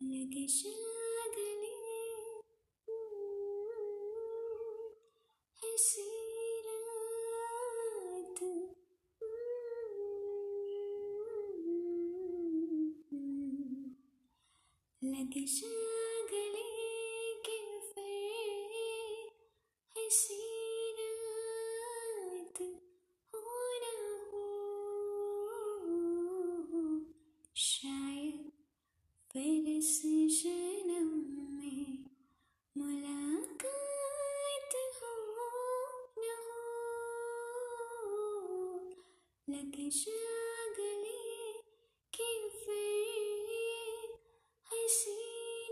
लगे शागले हसी लगे शागले के हो ना हो। लगे शागले कि फिर हसी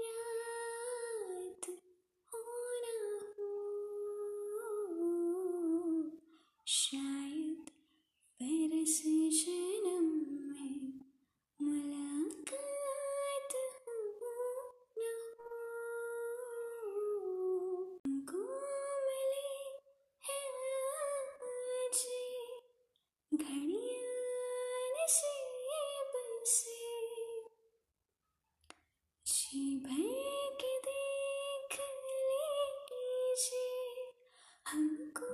रात हो न हो। शायद फिर इस जन्म में मुलाकात हो न हो। हमको से। जी के देख लीजिए, हमको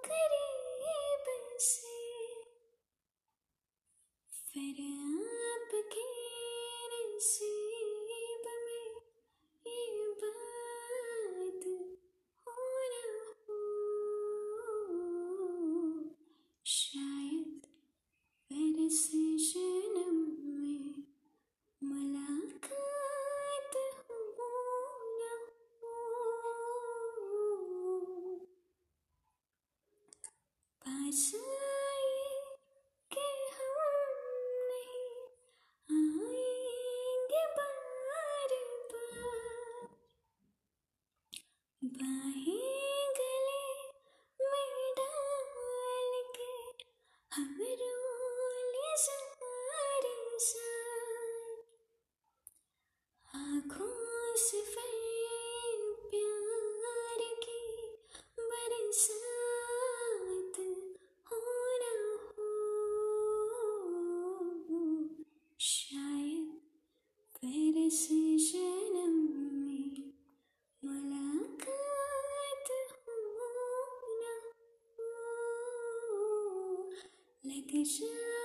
करीब से। फिर आपके नसीब में ये बात हो ना हो। बाहें गले में डाल से प्यार की बरसात हो ना शायद फिर इस जन्म मुलाकात हो ना हो लग जा